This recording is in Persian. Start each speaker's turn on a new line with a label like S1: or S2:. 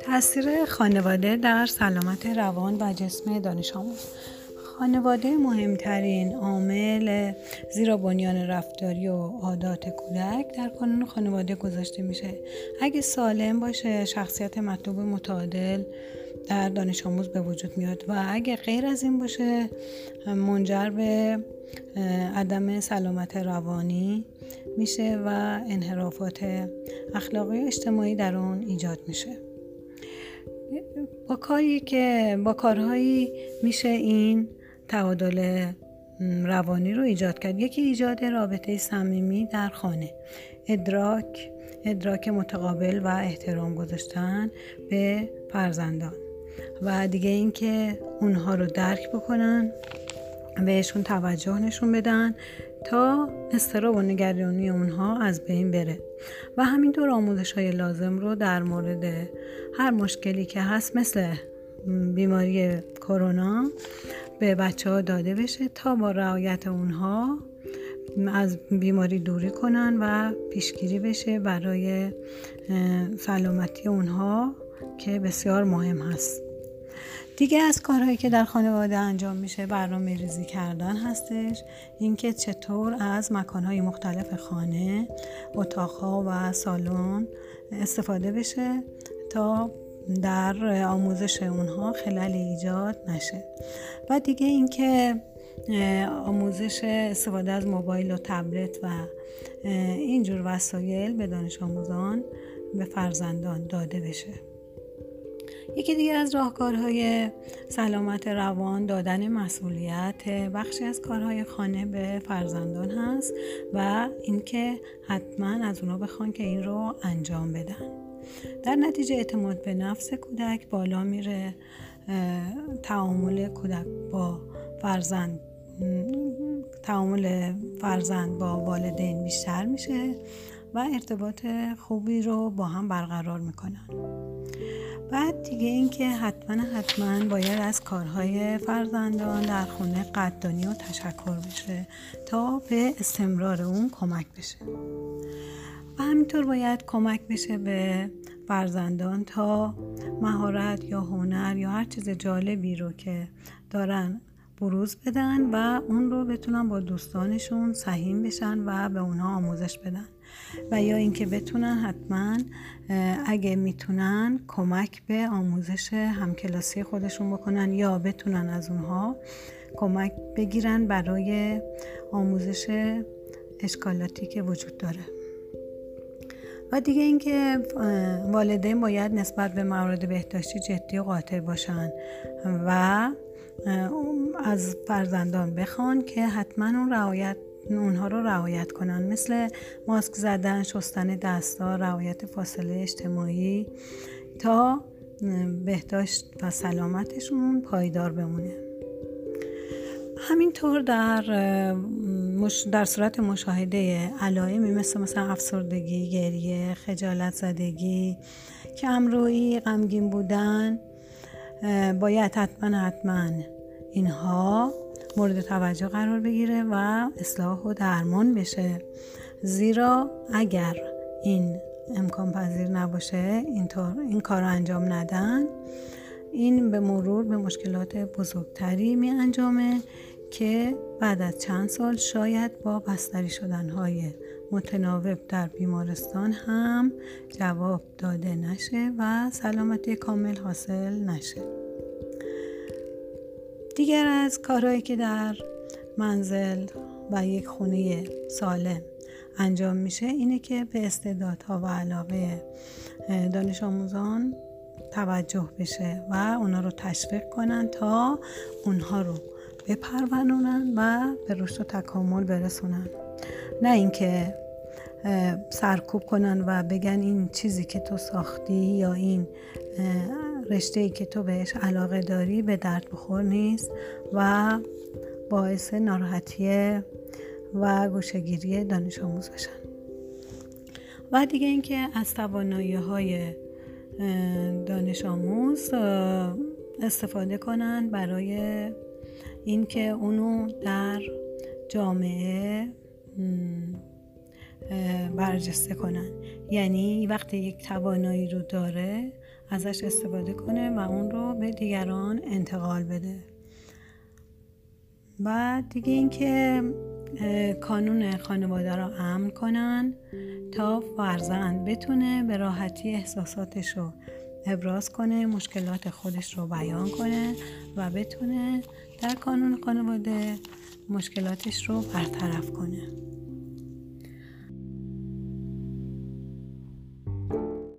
S1: تاثیر خانواده در سلامت روان و جسم دانش آموز. خانواده مهمترین عامل زیرا بنیان رفتاری و عادات کودک در کانون خانواده گذاشته میشه. اگه سالم باشه شخصیت مطلوب متعادل در دانش آموز به وجود میاد و اگه غیر از این باشه منجر به عدم سلامت روانی میشه و انحرافات اخلاقی و اجتماعی در اون ایجاد میشه. با کاری که با کارهایی میشه این تعادل روانی رو ایجاد کرد. یکی ایجاد رابطه صمیمی در خانه. ادراک ادراک متقابل و احترام گذاشتن به فرزندان. و دیگه اینکه اونها رو درک بکنن. بهشون توجه نشون بدن تا استراب و نگرانی اونها از بین بره. و همینطور آموزش های لازم رو در مورد هر مشکلی که هست مثل بیماری کرونا به بچه ها داده بشه تا با رعایت اونها از بیماری دوری کنن و پیشگیری بشه برای سلامتی اونها که بسیار مهم هست. دیگه از کارهایی که در خانواده انجام میشه برنامه ریزی کردن هستش. اینکه چطور از مکانهای مختلف خانه اتاقها و سالن استفاده بشه تا در آموزش اونها خلل ایجاد نشه. و دیگه اینکه آموزش استفاده از موبایل و تبلت و اینجور وسایل به دانش آموزان به فرزندان داده بشه. یکی دیگه از راهکارهای سلامت روان دادن مسئولیت بخشی از کارهای خانه به فرزندان هست و اینکه حتما از اونا بخوان که این رو انجام بدن. در نتیجه اعتماد به نفس کودک بالا میره تعامل کودک با فرزند تعامل فرزند با والدین بیشتر میشه و ارتباط خوبی رو با هم برقرار می‌کنن. بعد دیگه اینکه حتما حتما باید از کارهای فرزندان در خونه قدردانی و تشکر بشه تا به استمرار اون کمک بشه. و همینطور باید کمک بشه به فرزندان تا مهارت یا هنر یا هر چیز جالبی رو که دارن بروز بدن و اون رو بتونن با دوستانشون سهیم بشن و به اونها آموزش بدن. و یا اینکه بتونن حتما اگه می‌تونن کمک به آموزش همکلاسی خودشون بکنن یا بتونن از اونها کمک بگیرن برای آموزش اشکالاتی که وجود داره. و دیگه اینکه والدین باید نسبت به موارد بهداشتی جدی و قاطع باشن و از فرزندان بخوان که حتما اون رعایت اونها رو رعایت کنن. مثل ماسک زدن شستن دستا رعایت فاصله اجتماعی تا بهداشت و سلامتشون پایدار بمونه. همینطور در در صورت مشاهده علائمی مثل مثلا افسردگی، گریه، خجالت زدگی، کمرویی، غمگین بودن باید حتما حتما اینها مورد توجه قرار بگیره و اصلاح و درمان بشه. زیرا اگر این امکان پذیر نباشه اینطور این کار رو انجام ندن این به مرور به مشکلات بزرگتری می انجامه که بعد از چند سال شاید با بستری شدنهای متناوب در بیمارستان هم جواب داده نشه و سلامتی کامل حاصل نشه. دیگر از کارهایی که در منزل و یک خونه سالم انجام میشه اینه که به استعدادها و علاقه دانش آموزان توجه بشه و اونا رو تشویق کنن تا اونها رو بپرونونن و به رشد و تکامل برسونن. نه اینکه سرکوب کنن و بگن این چیزی که تو ساختی یا این رشته ای که تو بهش علاقه داری به درد بخور نیست و باعث ناراحتی و گوشگیری دانش آموز بشن. و دیگه اینکه از توانایی های دانش آموز استفاده کنن برای اینکه اونو در جامعه برجسته کنن. یعنی وقتی یک توانایی رو داره ازش استفاده کنه و اون رو به دیگران انتقال بده. بعد دیگه اینکه کانون خانواده رو امن کنن تا فرزند بتونه به راحتی احساساتش رو ابراز کنه مشکلات خودش رو بیان کنه و بتونه در کانون خانواده مشکلاتش رو برطرف کنه.